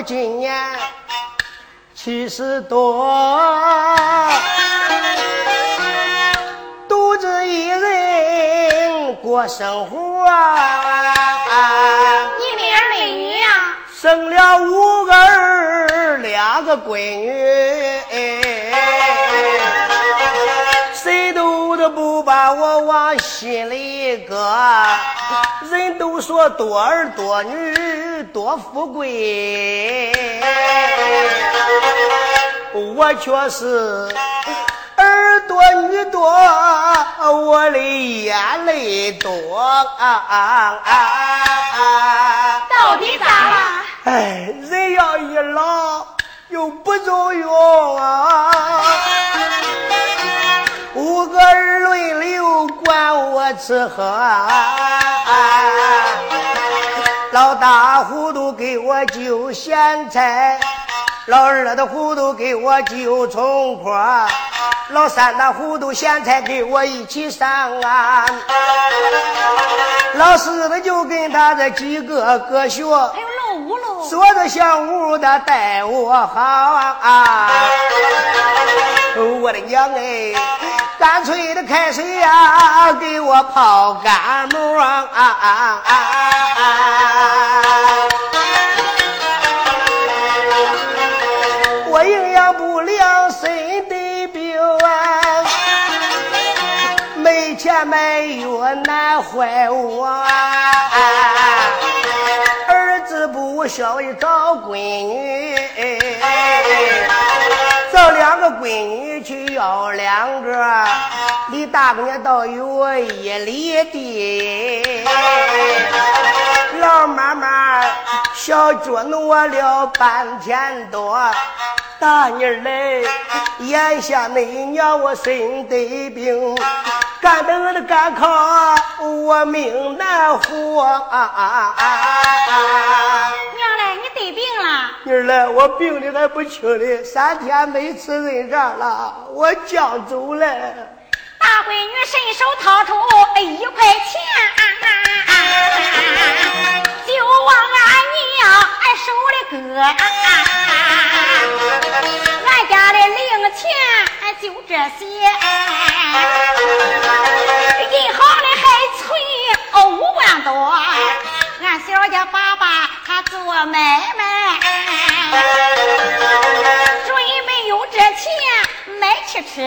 我今年七十多，独自一人过生活。你的儿女呀，生了五个儿，两个闺女，谁都都不把我往心里搁。人都说多儿多女多富贵，我却是儿多女多，我的眼泪多啊！到底咋了？哎，人要一老又不中用啊！五个儿轮流管我吃喝，老大糊涂给我揪咸菜，老二的糊涂给我揪葱花，老三的糊涂咸菜给我一起上啊，老四的就跟他这几个哥学。还有老五喽，说着小五的待我好啊！我的娘哎，干脆的开水呀，给我泡干馍啊！我营养不良，身得病啊，没钱买药难坏我。儿子不孝，找闺女，找两个闺女去要两个，离大姑娘倒有一里地。老妈妈小脚挪了半天多，大妮儿嘞，眼下那娘我身得病，干等的干考我命难活啊！娘嘞，你得病了，妮儿嘞，我病的还不轻嘞，三天没吃人肠了，我将走了。大闺女伸手掏出一块钱，就往俺娘俺手里搁。俺家的零钱就这些，银行里还存五万多。俺小家爸爸他做买卖，准备用这钱买汽车。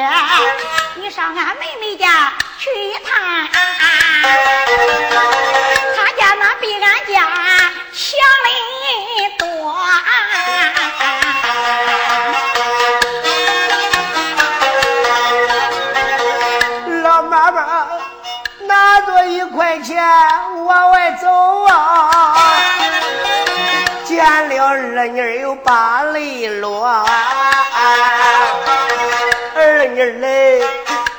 你上俺妹妹家去一趟，二妮儿又把泪落。二妮儿嘞，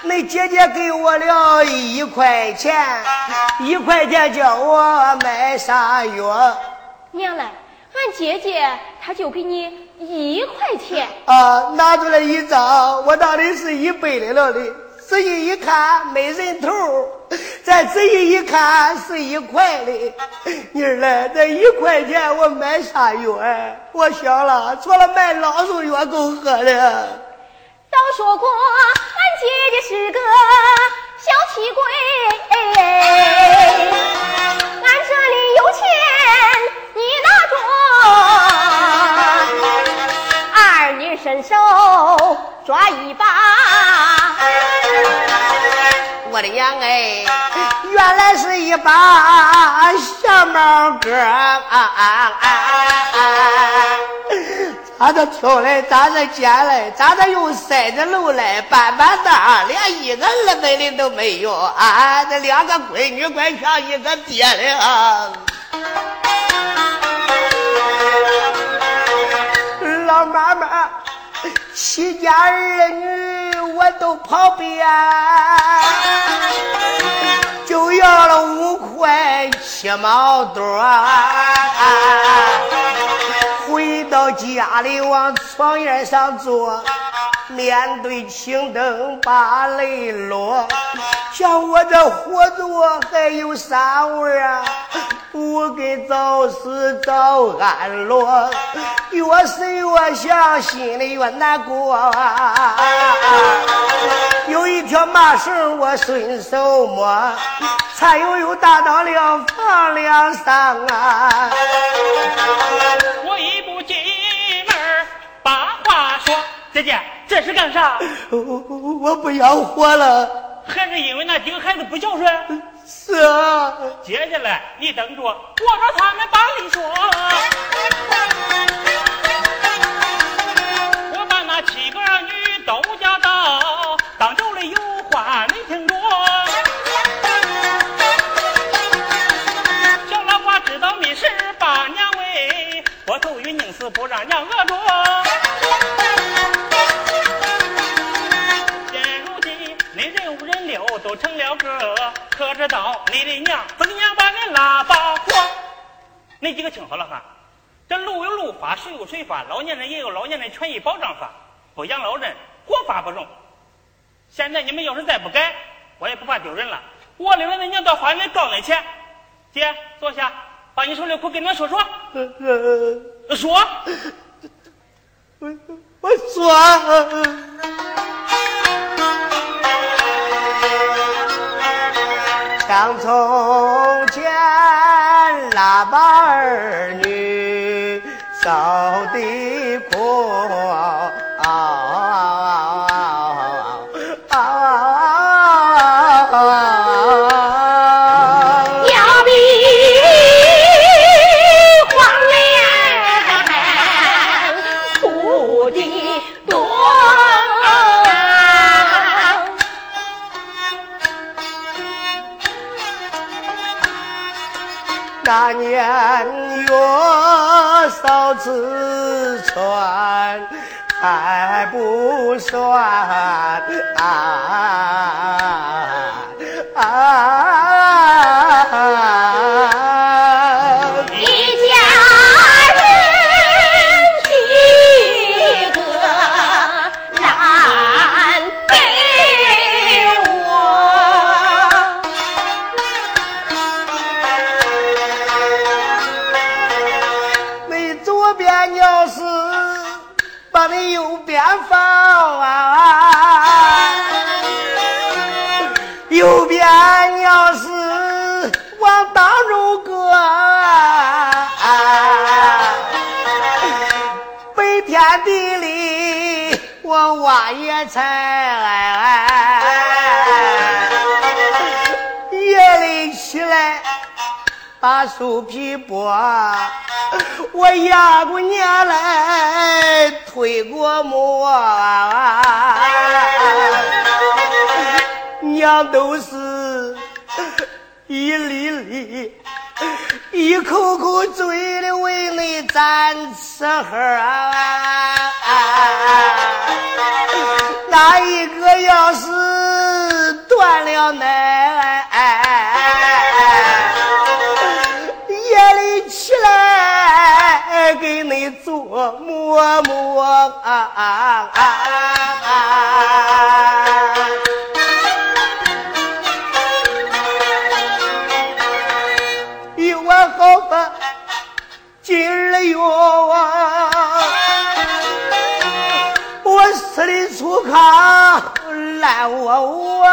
你姐姐给我了一块钱，一块钱叫我买啥药娘嘞，俺姐姐她就给你一块钱，啊？拿出来一张，我当的是一百的了的。仔细一看没人头，再仔细一看是一块的。妮儿嘞，这一块钱我买啥药哎？我想了，除了买老鼠药够喝的。早说过俺姐姐是个小气鬼，俺这里有钱你拿着，二女伸手抓一把。我的娘哎，原来是一把小毛哥啊啊啊啊！咋着挑来，咋着捡来，咋着又塞着漏来，半半当，连一个儿子的都没有啊！这两个闺女怪像一个爹的啊！老妈妈，七家儿女我都跑遍，就要了五块七毛多！回到家里往床沿上坐，面对青灯把泪落，像我这活着还有啥味儿啊？我给早死早安乐，越是越想，心里越难过。有一条麻绳我顺手摸，颤悠悠打到了房梁上啊。我一不进门把话说，姐姐这是干啥？我不要活了。还是因为那几个孩子不孝顺？是啊。接下来你等着，我找他们把你说。都成了个，可知道你的娘怎样把你拉把光？那几个听好了哈，这路有路法，水有水法，老年人也有老年人权益保障法，不养老人国法不容。现在你们要是再不改，我也不怕丢人了。我领着你娘到法院告恁去。姐，坐下，把你手里苦跟恁说说。说。我我说。从前喇叭儿女受嫂子穿还不算啊啊！地里我挖野菜，夜里起来把树皮剥，我压过年来推过磨。娘都是一粒粒、一口口嘴里喂你咱吃喝啊！哪一个要是断了奶，夜里起来给你做馍馍啊！粗糠烂窝窝，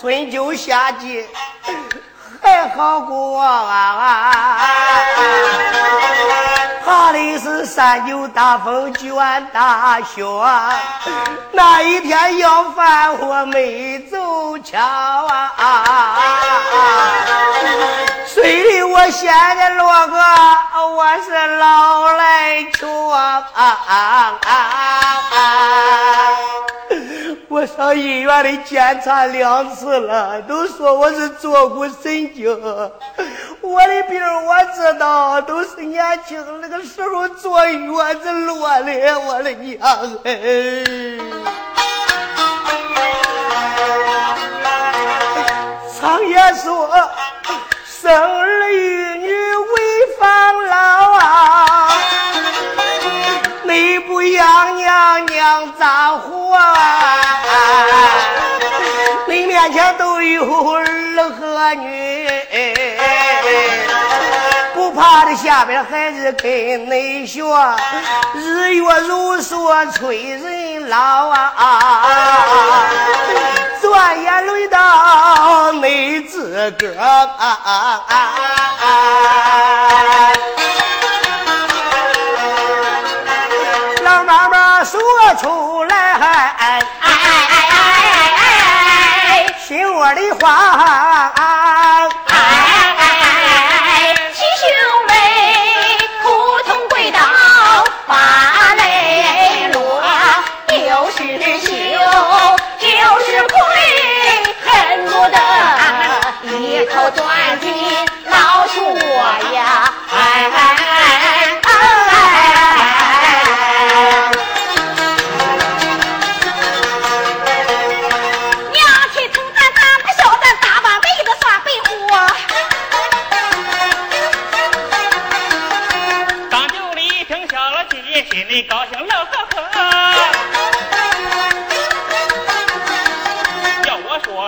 春秋夏季还好过啊。怕的是三九大风卷大雪，那一天要饭我没桥啊！水里我闲的落个我是老来穷啊！我上医院里检查两次了，都说我是坐骨神经。我的病我知道，都是年轻那个时候坐月子落的。我的娘哎！娘咋活啊？你面前都有儿和。女，不怕的下边孩子跟内学，日月如梭催人老啊！转眼轮到内自个啊！老出来。哎哎哎哎哎哎心窝里话，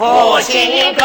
父心哥。